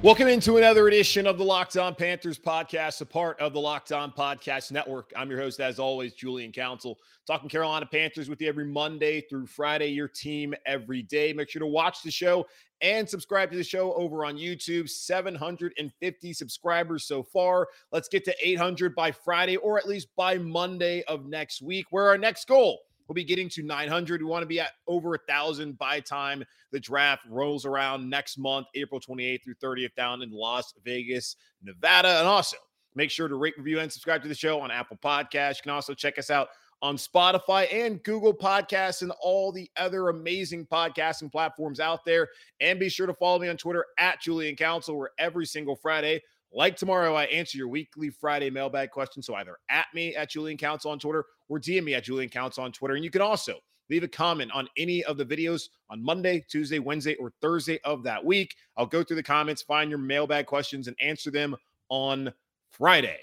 Welcome into another edition of the Locked On Panthers podcast, a part of the Locked On Podcast Network. I'm your host, as always, Julian Council, talking Carolina Panthers with you every Monday through Friday, your team every day. Make sure to watch the show and subscribe to the show over on YouTube. 750 subscribers so far. Let's get to 800 by Friday or at least by Monday of next week, where our next goal We'll be getting to 900. We want to be at over a thousand by time the draft rolls around next month, April 28th through 30th, down in Las Vegas, Nevada. And also make sure to rate, review, and subscribe to the show on Apple Podcasts. You can also check us out on Spotify and Google Podcasts and all the other amazing podcasting platforms out there. And be sure to follow me on Twitter at Julian Council, where every single Friday like tomorrow, I answer your weekly Friday mailbag question. So either at me at Julian Council on Twitter or DM me at Julian Council on Twitter. And you can also leave a comment on any of the videos on Monday, Tuesday, Wednesday, or Thursday of that week. I'll go through the comments, find your mailbag questions, and answer them on Friday.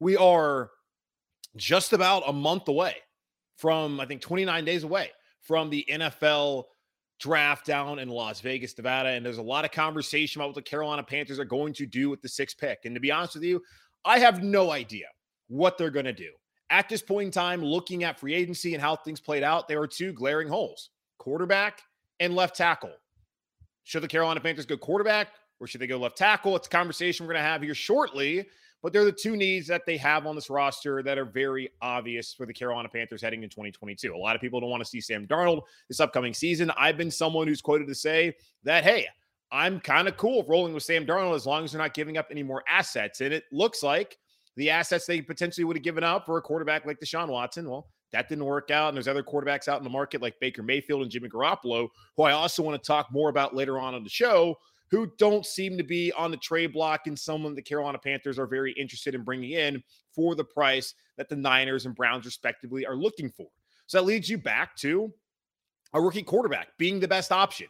We are just about a month away from, I think, 29 days away from the NFL draft down in Las Vegas, Nevada. And there's a lot of conversation about what the Carolina Panthers are going to do with the sixth pick. And to be honest with you, I have no idea what they're going to do. At this point in time, looking at free agency and how things played out, there are two glaring holes quarterback and left tackle. Should the Carolina Panthers go quarterback or should they go left tackle? It's a conversation we're going to have here shortly but they're the two needs that they have on this roster that are very obvious for the Carolina Panthers heading in 2022. A lot of people don't want to see Sam Darnold this upcoming season. I've been someone who's quoted to say that, hey, I'm kind of cool rolling with Sam Darnold as long as they're not giving up any more assets. And it looks like the assets they potentially would have given up for a quarterback like Deshaun Watson, well, that didn't work out. And there's other quarterbacks out in the market like Baker Mayfield and Jimmy Garoppolo, who I also want to talk more about later on on the show, who don't seem to be on the trade block and someone the Carolina Panthers are very interested in bringing in for the price that the Niners and Browns, respectively, are looking for. So that leads you back to a rookie quarterback being the best option.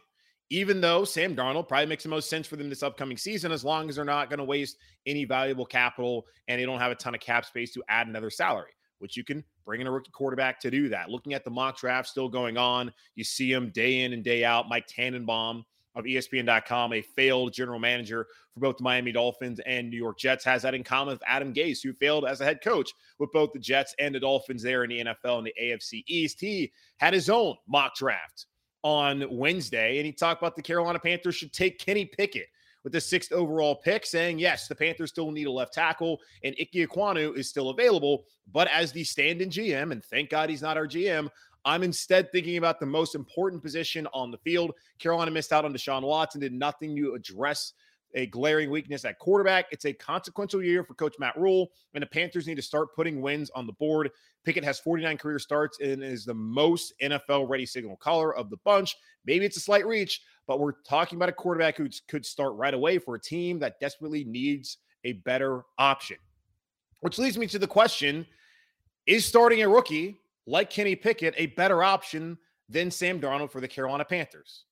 Even though Sam Darnold probably makes the most sense for them this upcoming season, as long as they're not going to waste any valuable capital and they don't have a ton of cap space to add another salary, which you can bring in a rookie quarterback to do that. Looking at the mock draft still going on, you see them day in and day out. Mike Tannenbaum of ESPN.com, a failed general manager for both the Miami Dolphins and New York Jets, has that in common with Adam Gase, who failed as a head coach with both the Jets and the Dolphins there in the NFL and the AFC East. He had his own mock draft on Wednesday, and he talked about the Carolina Panthers should take Kenny Pickett with the sixth overall pick, saying, yes, the Panthers still need a left tackle, and Ike Ekwonu is still available. But as the stand in GM, and thank God he's not our GM, I'm instead thinking about the most important position on the field. Carolina missed out on Deshaun Watson, did nothing to address a glaring weakness at quarterback. It's a consequential year for Coach Matt Rhule, and the Panthers need to start putting wins on the board. Pickett has 49 career starts and is the most NFL ready signal caller of the bunch. Maybe it's a slight reach, but we're talking about a quarterback who could start right away for a team that desperately needs a better option. Which leads me to the question is starting a rookie like Kenny Pickett, a better option than Sam Darnold for the Carolina Panthers.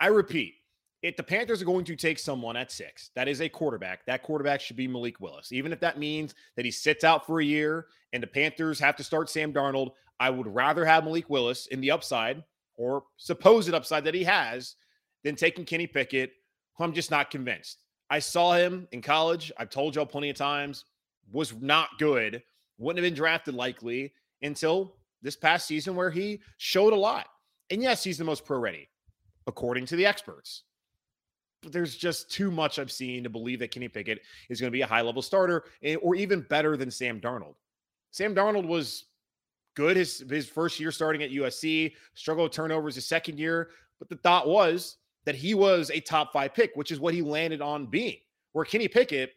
I repeat, if the Panthers are going to take someone at six, that is a quarterback, that quarterback should be Malik Willis. Even if that means that he sits out for a year and the Panthers have to start Sam Darnold, I would rather have Malik Willis in the upside or supposed upside that he has than taking Kenny Pickett, who I'm just not convinced. I saw him in college. I've told y'all plenty of times, was not good, wouldn't have been drafted likely until this past season where he showed a lot. And yes, he's the most pro ready, according to the experts. But there's just too much I've seen to believe that Kenny Pickett is going to be a high level starter eh, or even better than Sam Darnold. Sam Darnold was good his, his first year starting at USC, struggled with turnovers his second year. But the thought was that he was a top five pick, which is what he landed on being. Where Kenny Pickett,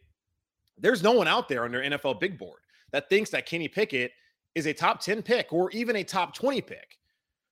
there's no one out there on their NFL big board that thinks that Kenny Pickett is a top 10 pick or even a top 20 pick.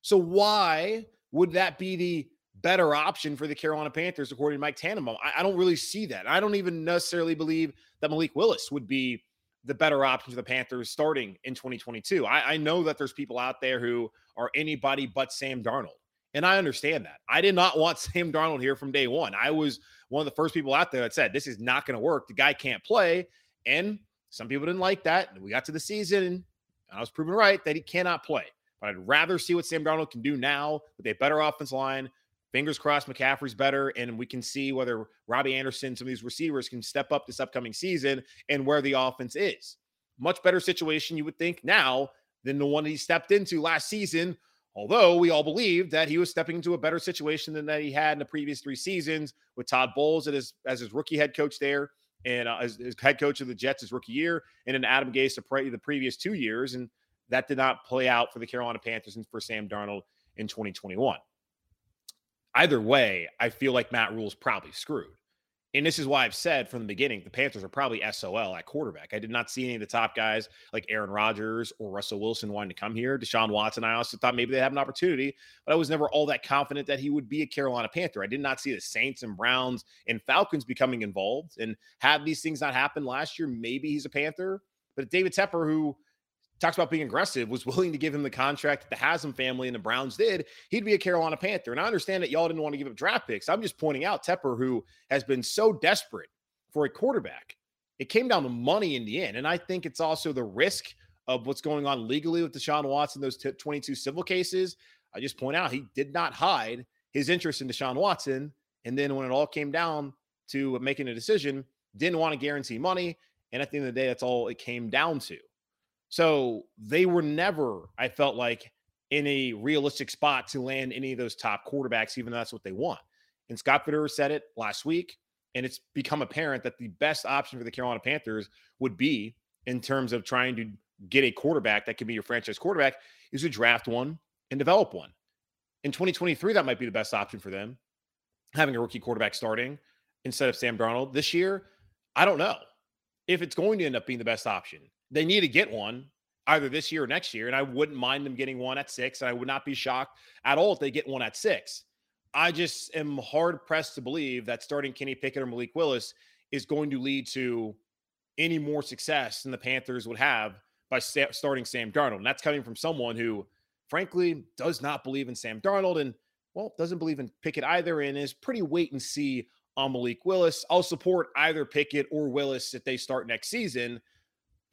So why would that be the better option for the Carolina Panthers, according to Mike Tannenbaum? I, I don't really see that. I don't even necessarily believe that Malik Willis would be the better option for the Panthers starting in 2022. I, I know that there's people out there who are anybody but Sam Darnold. And I understand that. I did not want Sam Darnold here from day one. I was one of the first people out there that said this is not going to work. The guy can't play. And some people didn't like that. We got to the season and I was proven right that he cannot play. But I'd rather see what Sam Darnold can do now with a better offense line. Fingers crossed McCaffrey's better, and we can see whether Robbie Anderson, some of these receivers can step up this upcoming season and where the offense is. Much better situation, you would think, now than the one he stepped into last season. Although we all believed that he was stepping into a better situation than that he had in the previous three seasons with Todd Bowles as his, as his rookie head coach there and uh, as, as, head coach of the Jets his rookie year, and then Adam Gase the, the previous two years. And that did not play out for the Carolina Panthers and for Sam Darnold in 2021. Either way, I feel like Matt Rhule's probably screwed. And this is why I've said from the beginning the Panthers are probably SOL at quarterback. I did not see any of the top guys like Aaron Rodgers or Russell Wilson wanting to come here. Deshaun Watson, I also thought maybe they have an opportunity, but I was never all that confident that he would be a Carolina Panther. I did not see the Saints and Browns and Falcons becoming involved. And had these things not happened last year, maybe he's a Panther. But David Tepper, who talks about being aggressive, was willing to give him the contract that the Haslam family and the Browns did, he'd be a Carolina Panther. And I understand that y'all didn't want to give up draft picks. I'm just pointing out Tepper, who has been so desperate for a quarterback. It came down to money in the end. And I think it's also the risk of what's going on legally with Deshaun Watson, those t- 22 civil cases. I just point out he did not hide his interest in Deshaun Watson. And then when it all came down to making a decision, didn't want to guarantee money. And at the end of the day, that's all it came down to. So they were never, I felt like, in a realistic spot to land any of those top quarterbacks, even though that's what they want. And Scott Fitterer said it last week, and it's become apparent that the best option for the Carolina Panthers would be in terms of trying to get a quarterback that can be your franchise quarterback is to draft one and develop one. In 2023, that might be the best option for them, having a rookie quarterback starting instead of Sam Darnold. This year, I don't know if it's going to end up being the best option they need to get one either this year or next year. And I wouldn't mind them getting one at six. And I would not be shocked at all if they get one at six. I just am hard pressed to believe that starting Kenny Pickett or Malik Willis is going to lead to any more success than the Panthers would have by starting Sam Darnold. And that's coming from someone who, frankly, does not believe in Sam Darnold and, well, doesn't believe in Pickett either and is pretty wait and see on Malik Willis. I'll support either Pickett or Willis if they start next season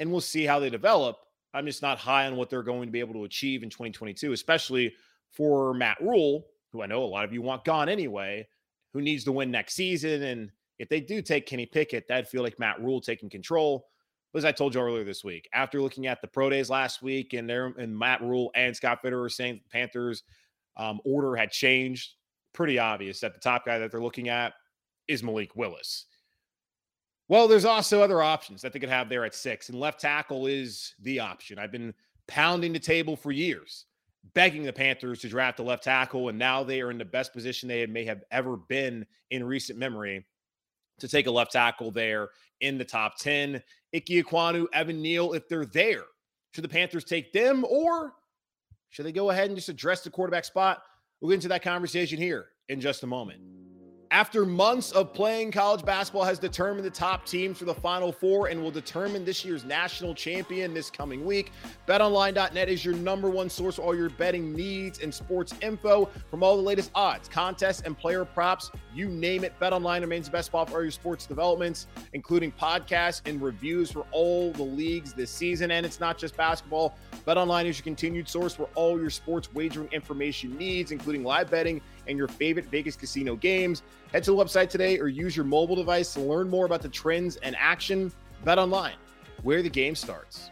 and we'll see how they develop. I'm just not high on what they're going to be able to achieve in 2022, especially for Matt Rhule, who I know a lot of you want gone anyway, who needs to win next season. And if they do take Kenny Pickett, that'd feel like Matt Rhule taking control. But as I told you earlier this week, after looking at the pro days last week, and there and Matt Rhule and Scott Fitterer saying the Panthers um, order had changed, pretty obvious that the top guy that they're looking at is Malik Willis. Well, there's also other options that they could have there at six, and left tackle is the option. I've been pounding the table for years, begging the Panthers to draft a left tackle, and now they are in the best position they may have ever been in recent memory to take a left tackle there in the top 10. Ike Ekwonu, Evan Neal, if they're there, should the Panthers take them or should they go ahead and just address the quarterback spot? We'll get into that conversation here in just a moment. After months of playing, college basketball has determined the top teams for the Final Four and will determine this year's national champion this coming week. BetOnline.net is your number one source for all your betting needs and sports info from all the latest odds, contests, and player props. You name it, BetOnline remains the best spot for all your sports developments, including podcasts and reviews for all the leagues this season. And it's not just basketball. BetOnline is your continued source for all your sports wagering information needs, including live betting and your favorite Vegas casino games. Head to the website today or use your mobile device to learn more about the trends and action. Bet online, where the game starts.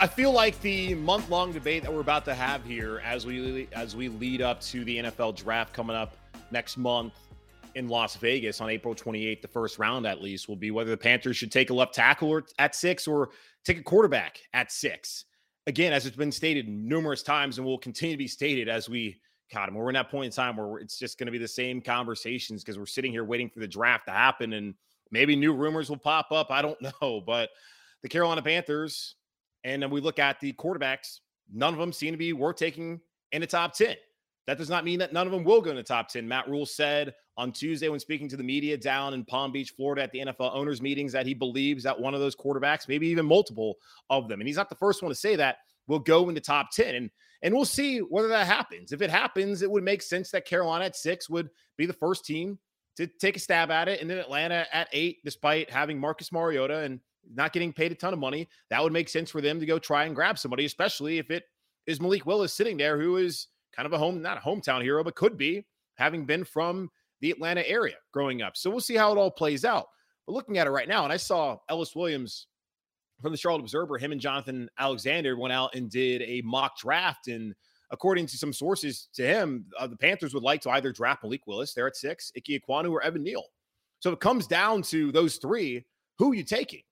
I feel like the month-long debate that we're about to have here as we as we lead up to the NFL draft coming up next month in Las Vegas on April 28th, the first round at least, will be whether the Panthers should take a left tackle at six or take a quarterback at six. Again, as it's been stated numerous times and will continue to be stated as we God, we're in that point in time where it's just going to be the same conversations because we're sitting here waiting for the draft to happen and maybe new rumors will pop up. I don't know, but the Carolina Panthers and then we look at the quarterbacks, none of them seem to be worth taking in the top 10. That does not mean that none of them will go in the top 10. Matt Rhule said on Tuesday when speaking to the media down in Palm Beach, Florida at the NFL owners meetings that he believes that one of those quarterbacks, maybe even multiple of them, and he's not the first one to say that, will go in the top 10. And and we'll see whether that happens. If it happens, it would make sense that Carolina at 6 would be the first team to take a stab at it and then Atlanta at 8 despite having Marcus Mariota and not getting paid a ton of money, that would make sense for them to go try and grab somebody, especially if it is Malik Willis sitting there, who is kind of a home, not a hometown hero, but could be having been from the Atlanta area growing up. So we'll see how it all plays out. But looking at it right now, and I saw Ellis Williams from the Charlotte Observer, him and Jonathan Alexander went out and did a mock draft. And according to some sources to him, uh, the Panthers would like to either draft Malik Willis, there at six, Ike Ekwonu, or Evan Neal. So it comes down to those three. Who are you taking?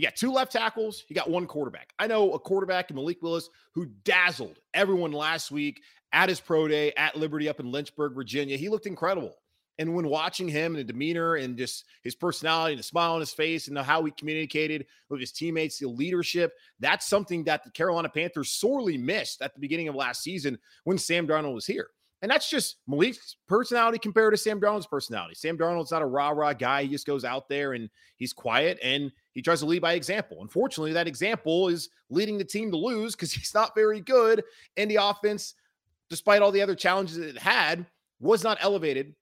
You got two left tackles, you got one quarterback. I know a quarterback in Malik Willis who dazzled everyone last week at his pro day at Liberty up in Lynchburg, Virginia. He looked incredible. And when watching him and the demeanor and just his personality and the smile on his face and how he communicated with his teammates, the leadership, that's something that the Carolina Panthers sorely missed at the beginning of last season when Sam Darnold was here. And that's just Malik's personality compared to Sam Darnold's personality. Sam Darnold's not a rah rah guy. He just goes out there and he's quiet and he tries to lead by example. Unfortunately, that example is leading the team to lose because he's not very good. And the offense, despite all the other challenges it had, was not elevated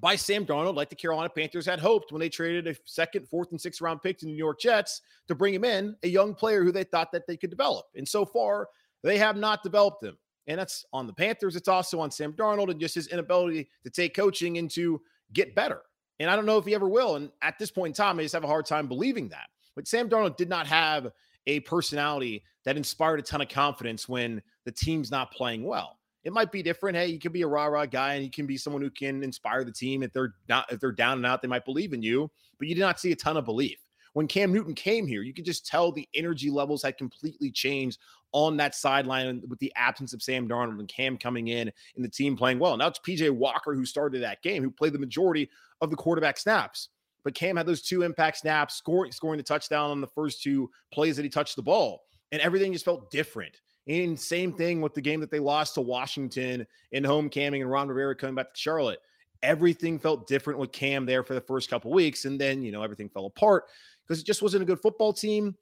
by Sam Darnold like the Carolina Panthers had hoped when they traded a second, fourth, and sixth round pick to the New York Jets to bring him in, a young player who they thought that they could develop. And so far, they have not developed him. And that's on the Panthers. It's also on Sam Darnold and just his inability to take coaching and to get better. And I don't know if he ever will. And at this point in time, I just have a hard time believing that. But Sam Darnold did not have a personality that inspired a ton of confidence when the team's not playing well. It might be different. Hey, you can be a rah rah guy, and you can be someone who can inspire the team. If they're not, if they're down and out, they might believe in you. But you did not see a ton of belief when Cam Newton came here. You could just tell the energy levels had completely changed on that sideline with the absence of Sam Darnold and Cam coming in and the team playing well. Now it's PJ Walker who started that game, who played the majority of the quarterback snaps. But Cam had those two impact snaps, scoring scoring the touchdown on the first two plays that he touched the ball, and everything just felt different. And same thing with the game that they lost to Washington in home camming and Ron Rivera coming back to Charlotte. Everything felt different with Cam there for the first couple weeks, and then you know everything fell apart because it just wasn't a good football team.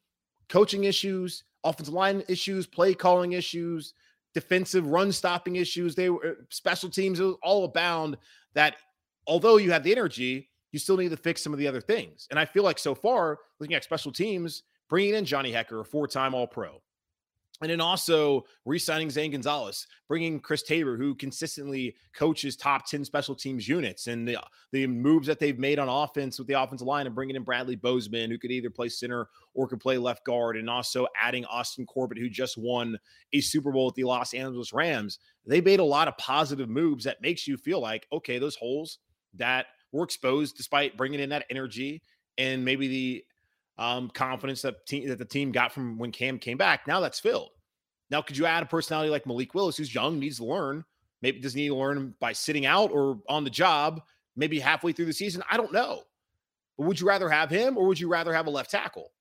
Coaching issues, offensive line issues, play calling issues, defensive run stopping issues. They were uh, special teams, it was all abound that although you have the energy, you still need to fix some of the other things. And I feel like so far, looking at special teams, bringing in Johnny Hekker, a four time All Pro, and then also re-signing Zane Gonzalez, bringing Chris Tabor, who consistently coaches top 10 special teams units, and the, the moves that they've made on offense with the offensive line and bringing in Bradley Bozeman, who could either play center or could play left guard, and also adding Austin Corbett, who just won a Super Bowl with the Los Angeles Rams. They made a lot of positive moves that makes you feel like, okay, those holes that were exposed despite bringing in that energy and maybe the um, confidence that, team, that the team got from when Cam came back. Now that's filled. Now, could you add a personality like Malik Willis, who's young, needs to learn? Maybe does need to learn by sitting out or on the job, maybe halfway through the season. I don't know. But would you rather have him or would you rather have a left tackle?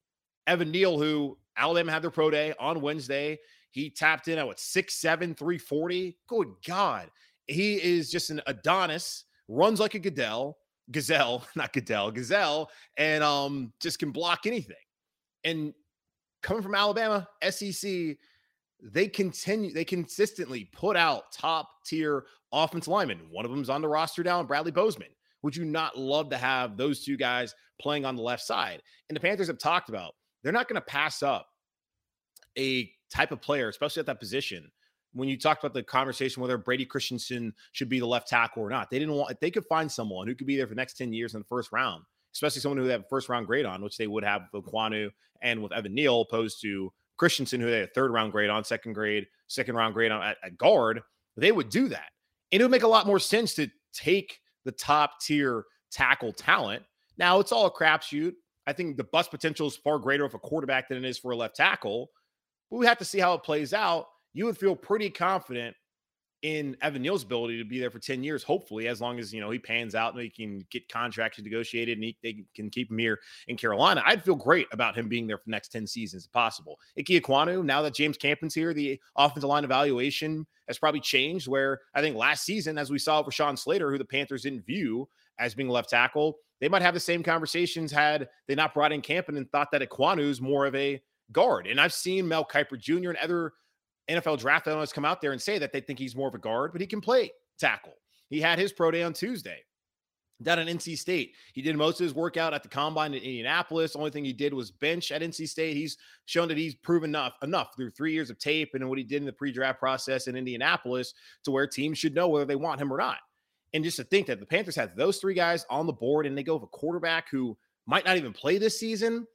Evan Neal, who Alabama had their pro day on Wednesday. He tapped in at what, 6'7, 340? Good God. He is just an Adonis, runs like a Goodell, gazelle, not Goodell, gazelle, and um just can block anything. And coming from Alabama, SEC, they continue, they consistently put out top tier offensive linemen. One of them is on the roster now, Bradley Bozeman. Would you not love to have those two guys playing on the left side? And the Panthers have talked about they're not going to pass up a type of player, especially at that position. When you talked about the conversation whether Brady Christensen should be the left tackle or not, they didn't want if they could find someone who could be there for the next 10 years in the first round, especially someone who have a first round grade on, which they would have with Ekwonu and with Evan Neal, opposed to Christensen, who they had a third round grade on, second grade, second round grade on at, at guard, they would do that. And it would make a lot more sense to take the top tier tackle talent. Now it's all a crapshoot. I think the bust potential is far greater of a quarterback than it is for a left tackle. But we have to see how it plays out. You would feel pretty confident in Evan Neal's ability to be there for 10 years, hopefully, as long as you know he pans out and he can get contracts negotiated and he, they can keep him here in Carolina. I'd feel great about him being there for the next 10 seasons if possible. Ike Ekwonu, now that James Campen's here, the offensive line evaluation has probably changed. Where I think last season, as we saw for Sean Slater, who the Panthers didn't view as being left tackle, they might have the same conversations had they not brought in Campen and thought that is more of a guard. And I've seen Mel Kiper Jr. and other NFL draft analysts come out there and say that they think he's more of a guard, but he can play tackle. He had his pro day on Tuesday down at NC State. He did most of his workout at the combine in Indianapolis. Only thing he did was bench at NC State. He's shown that he's proven enough enough through three years of tape and what he did in the pre-draft process in Indianapolis to where teams should know whether they want him or not. And just to think that the Panthers have those three guys on the board and they go with a quarterback who might not even play this season,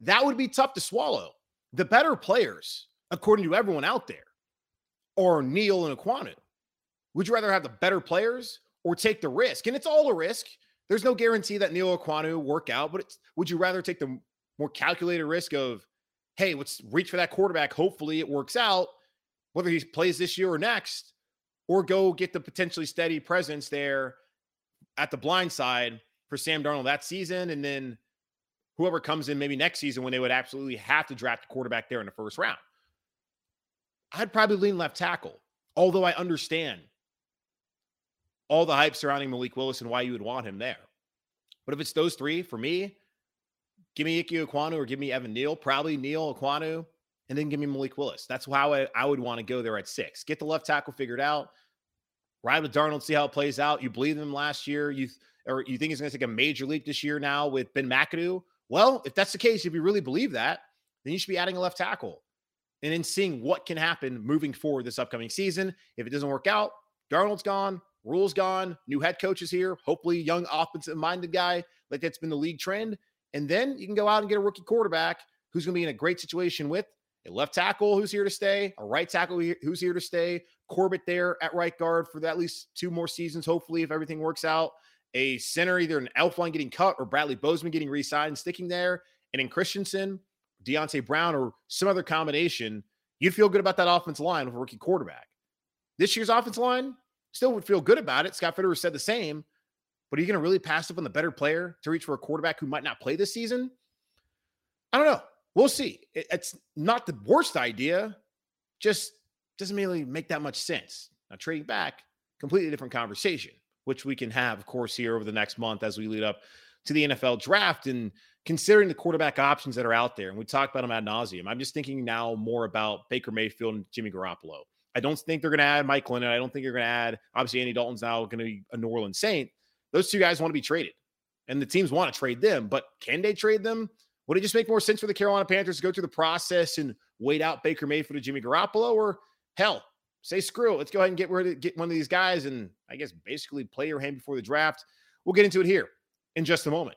that would be tough to swallow. The better players according to everyone out there, or Neal and Ekwonu. Would you rather have the better players or take the risk? And it's all a risk. There's no guarantee that Neal Ekwonu work out, but would you rather take the more calculated risk of, hey, let's reach for that quarterback. Hopefully it works out, whether he plays this year or next, or go get the potentially steady presence there at the blind side for Sam Darnold that season. And then whoever comes in maybe next season when they would absolutely have to draft a quarterback there in the first round. I'd probably lean left tackle, although I understand all the hype surrounding Malik Willis and why you would want him there. But if it's those three, for me, give me Ike Ekwonu or give me Evan Neal, probably Neal Ekwonu, and then give me Malik Willis. That's how I, I would want to go there at six. Get the left tackle figured out. Ride with Darnold, see how it plays out. You believe him last year, you or you think he's going to take a major leap this year now with Ben McAdoo. Well, if that's the case, if you really believe that, then you should be adding a left tackle and then seeing what can happen moving forward this upcoming season. If it doesn't work out, Darnold's gone, Rhule's gone, new head coach is here, hopefully young offensive minded guy, like that's been the league trend. And then you can go out and get a rookie quarterback who's going to be in a great situation with a left tackle who's here to stay, a right tackle who's here to stay, Corbett there at right guard for at least two more seasons, hopefully, if everything works out. A center, either an Elflein getting cut or Bradley Bozeman getting re signed sticking there. And in Christensen, Deonte Brown, or some other combination, you'd feel good about that offensive line with a rookie quarterback. This year's offensive line still would feel good about it. Scott Fitterer said the same, but are you going to really pass up on the better player to reach for a quarterback who might not play this season? I don't know. We'll see. It's not the worst idea, just doesn't really make that much sense. Now, trading back, completely different conversation, which we can have, of course, here over the next month as we lead up to the NFL draft. And considering the quarterback options that are out there, and we talked about them ad nauseum, I'm just thinking now more about Baker Mayfield and Jimmy Garoppolo. I don't think they're going to add Mike Glennon. I don't think they're going to add, obviously, Andy Dalton's now going to be a New Orleans Saint. Those two guys want to be traded, and the teams want to trade them. But can they trade them? Would it just make more sense for the Carolina Panthers to go through the process and wait out Baker Mayfield and Jimmy Garoppolo? Or hell, say screw it. Let's go ahead and get rid of, get one of these guys and I guess basically play your hand before the draft. We'll get into it here in just a moment.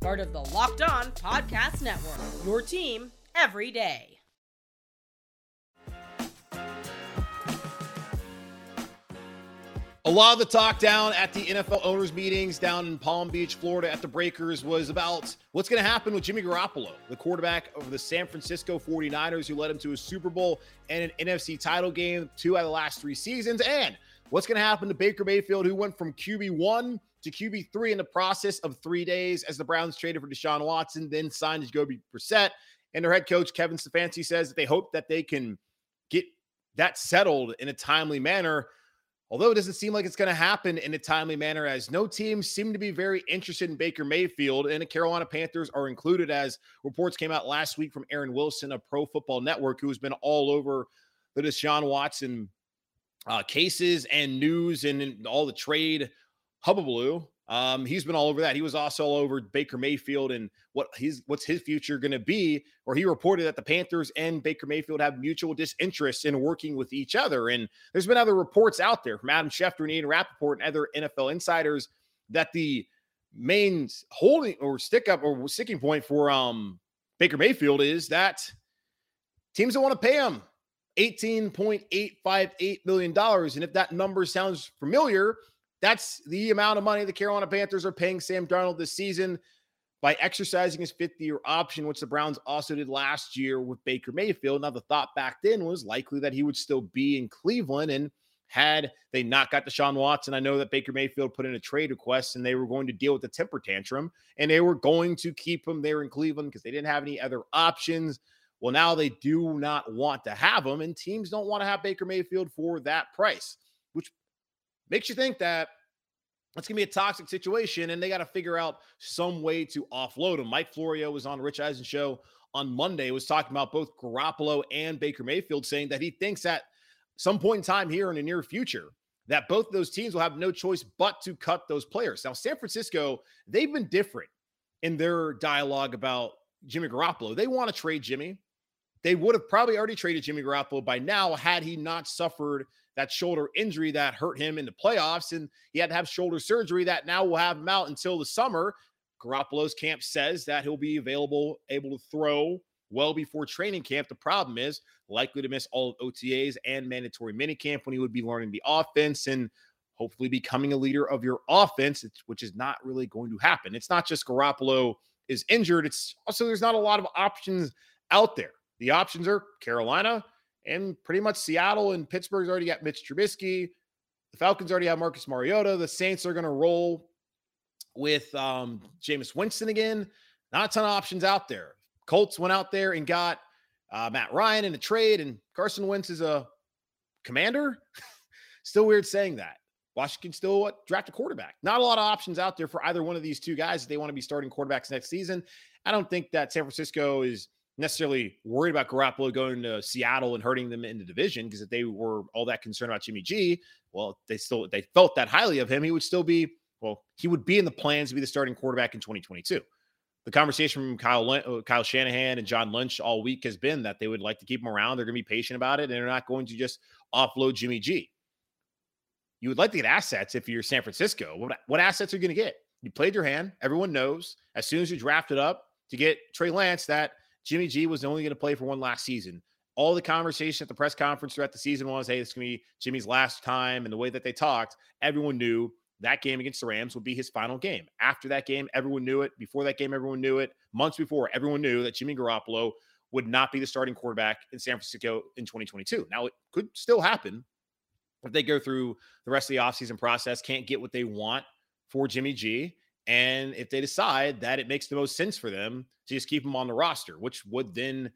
part of the Locked On Podcast Network. Your team every day. A lot of the talk down at the NFL owners' meetings down in Palm Beach, Florida, at the Breakers was about what's going to happen with Jimmy Garoppolo, the quarterback of the San Francisco 49ers, who led him to a Super Bowl and an NFC title game two out of the last three seasons, and what's going to happen to Baker Mayfield, who went from QB1 to QB3 in the process of three days as the Browns traded for Deshaun Watson, then signed Jacoby Brissett. And their head coach, Kevin Stefanski, says that they hope that they can get that settled in a timely manner Although it doesn't seem like it's going to happen in a timely manner, as no teams seem to be very interested in Baker Mayfield, and the Carolina Panthers are included, as reports came out last week from Aaron Wilson of Pro Football Network, who's been all over the Deshaun Watson uh, cases and news and all the trade hubbubaloo. Um, he's been all over that. He was also all over Baker Mayfield and what his what's his future going to be. Or he reported that the Panthers and Baker Mayfield have mutual disinterest in working with each other. And there's been other reports out there from Adam Schefter and Ian Rapoport and other NFL insiders that the main holding or stick up or sticking point for um Baker Mayfield is that teams don't want to pay him $18.858 million. And if that number sounds familiar, that's the amount of money the Carolina Panthers are paying Sam Darnold this season by exercising his fifth year option, which the Browns also did last year with Baker Mayfield. Now, the thought back then was likely that he would still be in Cleveland. And had they not got Deshaun Watson, I know that Baker Mayfield put in a trade request and they were going to deal with the temper tantrum and they were going to keep him there in Cleveland because they didn't have any other options. Well, now they do not want to have him, and teams don't want to have Baker Mayfield for that price, makes you think that it's going to be a toxic situation and they got to figure out some way to offload him. Mike Florio was on Rich Eisen show on Monday, was talking about both Garoppolo and Baker Mayfield, saying that he thinks at some point in time here in the near future that both of those teams will have no choice but to cut those players. Now, San Francisco, they've been different in their dialogue about Jimmy Garoppolo. They want to trade Jimmy. They would have probably already traded Jimmy Garoppolo by now had he not suffered that shoulder injury that hurt him in the playoffs. And he had to have shoulder surgery that now will have him out until the summer. Garoppolo's camp says that he'll be available, able to throw well before training camp. The problem is likely to miss all of OTAs and mandatory minicamp when he would be learning the offense and hopefully becoming a leader of your offense, which is not really going to happen. It's not just Garoppolo is injured, it's also there's not a lot of options out there. The options are Carolina, and pretty much Seattle and Pittsburgh's already got Mitch Trubisky. The Falcons already have Marcus Mariota. The Saints are going to roll with um, Jameis Winston again. Not a ton of options out there. Colts went out there and got uh, Matt Ryan in a trade, and Carson Wentz is a commander. still weird saying that. Washington still what, draft a quarterback. Not a lot of options out there for either one of these two guys if they want to be starting quarterbacks next season. I don't think that San Francisco is – necessarily worried about Garoppolo going to Seattle and hurting them in the division because if they were all that concerned about Jimmy G, well, they still they felt that highly of him, he would still be well, he would be in the plans to be the starting quarterback in 2022. The conversation from Kyle uh, Kyle Shanahan and John Lynch all week has been that they would like to keep him around. They're going to be patient about it, and they're not going to just offload Jimmy G. You would like to get assets if you're San Francisco. What, what assets are you going to get? You played your hand. Everyone knows as soon as you drafted up to get Trey Lance that Jimmy G was only going to play for one last season. All the conversation at the press conference throughout the season was, hey, it's going to be Jimmy's last time. And the way that they talked, everyone knew that game against the Rams would be his final game. After that game, everyone knew it. Before that game, everyone knew it. Months before, everyone knew that Jimmy Garoppolo would not be the starting quarterback in San Francisco in 2022. Now, it could still happen if they go through the rest of the offseason process, can't get what they want for Jimmy G. And if they decide that it makes the most sense for them to just keep him on the roster, which would then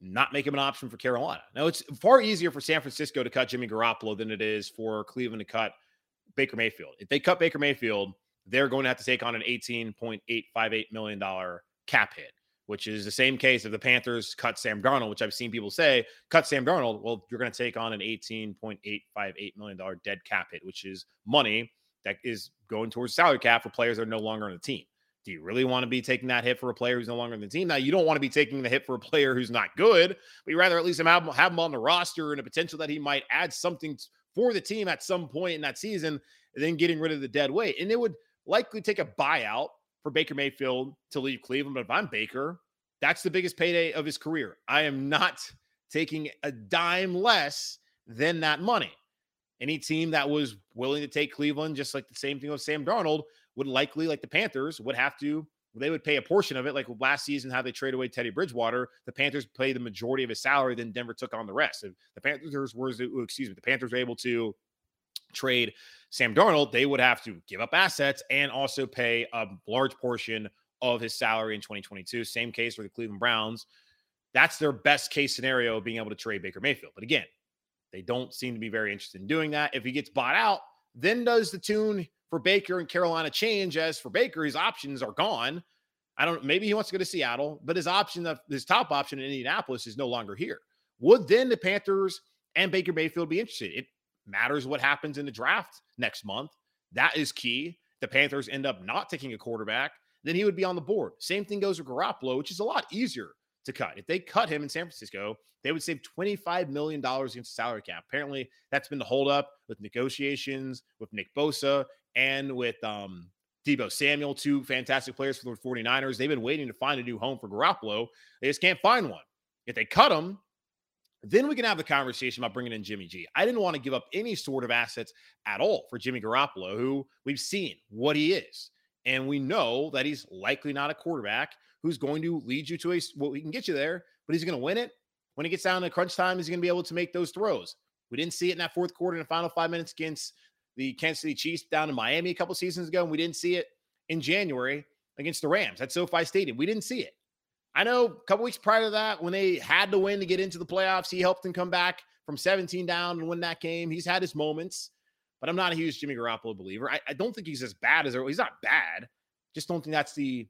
not make him an option for Carolina. Now, it's far easier for San Francisco to cut Jimmy Garoppolo than it is for Cleveland to cut Baker Mayfield. If they cut Baker Mayfield, they're going to have to take on an $18.858 million cap hit, which is the same case if the Panthers cut Sam Darnold, which I've seen people say, cut Sam Darnold. Well, you're going to take on an $18.858 million dead cap hit, which is money that is going towards salary cap for players that are no longer on the team. Do you really want to be taking that hit for a player who's no longer on the team? Now, you don't want to be taking the hit for a player who's not good, but you rather at least have, have him on the roster and a potential that he might add something for the team at some point in that season, than getting rid of the dead weight. And it would likely take a buyout for Baker Mayfield to leave Cleveland. But if I'm Baker, that's the biggest payday of his career. I am not taking a dime less than that money. Any team that was willing to take Cleveland, just like the same thing with Sam Darnold, would likely, like the Panthers, would have to they would pay a portion of it, like last season, how they trade away Teddy Bridgewater. The Panthers pay the majority of his salary, then Denver took on the rest. And the Panthers were, excuse me, the Panthers were able to trade Sam Darnold. They would have to give up assets and also pay a large portion of his salary in 2022. Same case for the Cleveland Browns. That's their best case scenario of being able to trade Baker Mayfield. But again, they don't seem to be very interested in doing that. If he gets bought out, then does the tune for Baker and Carolina change? As for Baker, his options are gone. I don't. Maybe he wants to go to Seattle, but his option his top option in Indianapolis is no longer here. Would then the Panthers and Baker Mayfield be interested? It matters what happens in the draft next month. That is key. The Panthers end up not taking a quarterback, then he would be on the board. Same thing goes with Garoppolo, which is a lot easier to cut. If they cut him in San Francisco, they would save $25 million against the salary cap. Apparently, that's been the holdup with negotiations with Nick Bosa and with um, Deebo Samuel, two fantastic players for the 49ers. They've been waiting to find a new home for Garoppolo. They just can't find one. If they cut him, then we can have the conversation about bringing in Jimmy G. I didn't want to give up any sort of assets at all for Jimmy Garoppolo, who we've seen what he is. And we know that he's likely not a quarterback who's going to lead you to a well, we can get you there, but he's going to win it. When he gets down to crunch time, he's going to be able to make those throws. We didn't see it in that fourth quarter in the final five minutes against the Kansas City Chiefs down in Miami a couple seasons ago, and we didn't see it in January against the Rams at SoFi Stadium. We didn't see it. I know a couple weeks prior to that, when they had to win to get into the playoffs, he helped them come back from 17 down and win that game. He's had his moments, but I'm not a huge Jimmy Garoppolo believer. I, I don't think he's as bad as he's not bad. Just don't think that's the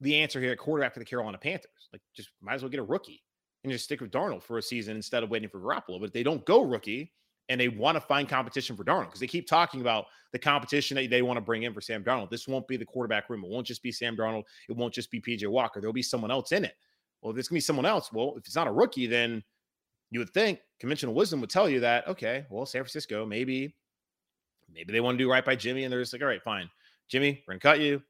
the answer here at quarterback for the Carolina Panthers. Like, just might as well get a rookie and just stick with Darnold for a season instead of waiting for Garoppolo. But they don't go rookie and they want to find competition for Darnold because they keep talking about the competition that they want to bring in for Sam Darnold. This won't be the quarterback room. It won't just be Sam Darnold. It won't just be PJ Walker. There'll be someone else in it. Well, if it's gonna be someone else, well, if it's not a rookie, then you would think conventional wisdom would tell you that okay, well, San Francisco maybe, maybe they want to do right by Jimmy, and they're just like, all right, fine, Jimmy, we're gonna cut you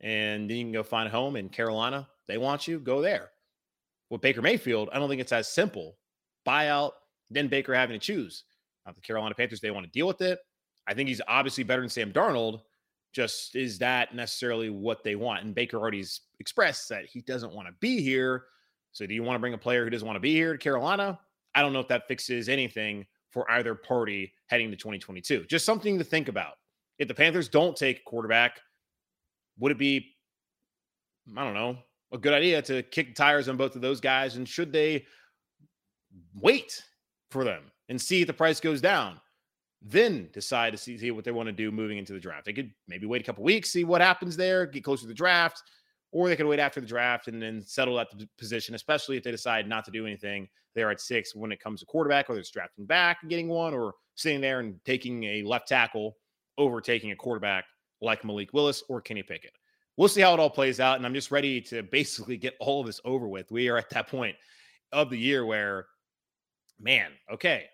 and then you can go find a home in Carolina. They want you, go there. With Baker Mayfield, I don't think it's as simple. Buyout, then Baker having to choose. Now, the Carolina Panthers, they want to deal with it. I think he's obviously better than Sam Darnold. Just is that necessarily what they want? And Baker already's expressed that he doesn't want to be here. So, do you want to bring a player who doesn't want to be here to Carolina? I don't know if that fixes anything for either party heading to 2022. Just something to think about. If the Panthers don't take quarterback, would it be, I don't know, a good idea to kick tires on both of those guys? And should they wait for them and see if the price goes down? Then decide to see, see what they want to do moving into the draft. They could maybe wait a couple weeks, see what happens there, get closer to the draft, or they could wait after the draft and then settle at the position, especially if they decide not to do anything there at six when it comes to quarterback, whether it's drafting back and getting one or sitting there and taking a left tackle over taking a quarterback like Malik Willis or Kenny Pickett. We'll see how it all plays out. And I'm just ready to basically get all of this over with. We are at that point of the year where, man, okay,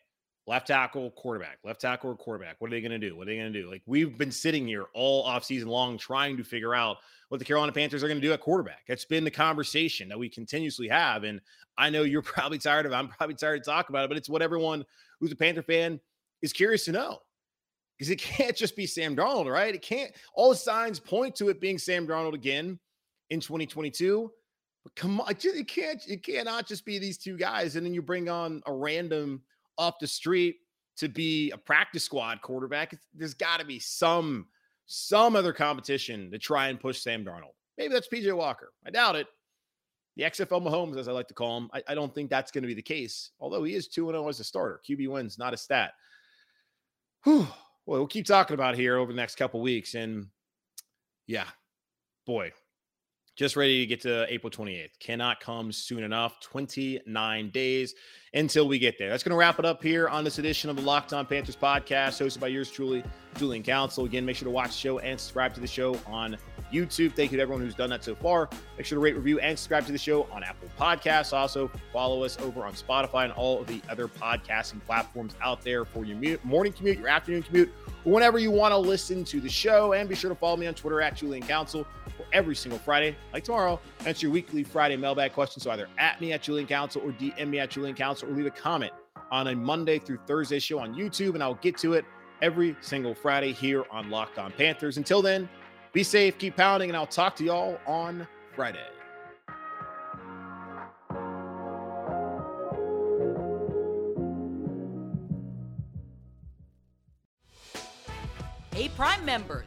left tackle, quarterback, left tackle or quarterback. What are they going to do? What are they going to do? Like we've been sitting here all offseason long trying to figure out what the Carolina Panthers are going to do at quarterback. It's been the conversation that we continuously have. And I know you're probably tired of it. I'm probably tired to talk about it, but it's what everyone who's a Panther fan is curious to know because it can't just be Sam Darnold, right? It can't. All signs point to it being Sam Darnold again in 2022. But come on, it can't. It cannot just be these two guys, and then you bring on a random off the street to be a practice squad quarterback. There's got to be some some other competition to try and push Sam Darnold. Maybe that's PJ Walker. I doubt it. The XFL Mahomes, as I like to call him, I, I don't think that's going to be the case. Although he is 2 0 as a starter. QB wins, not a stat. Whew well, we'll keep talking about here over the next couple weeks. And yeah, boy, just ready to get to April 28th. Cannot come soon enough. 29 days until we get there. That's going to wrap it up here on this edition of the Locked On Panthers podcast, hosted by yours truly, Julian Council. Again, make sure to watch the show and subscribe to the show on YouTube. Thank you to everyone who's done that so far. Make sure to rate, review, and subscribe to the show on Apple Podcasts. Also, follow us over on Spotify and all of the other podcasting platforms out there for your morning commute, your afternoon commute, whenever you want to listen to the show. And be sure to follow me on Twitter at Julian Council every single Friday, like tomorrow, answer your weekly Friday mailbag questions. So either at me at Julian Council or DM me at Julian Council or leave a comment on a Monday through Thursday show on YouTube, and I'll get to it every single Friday here on Locked On Panthers. Until then, be safe, keep pounding, and I'll talk to y'all on Friday. Hey, Prime members,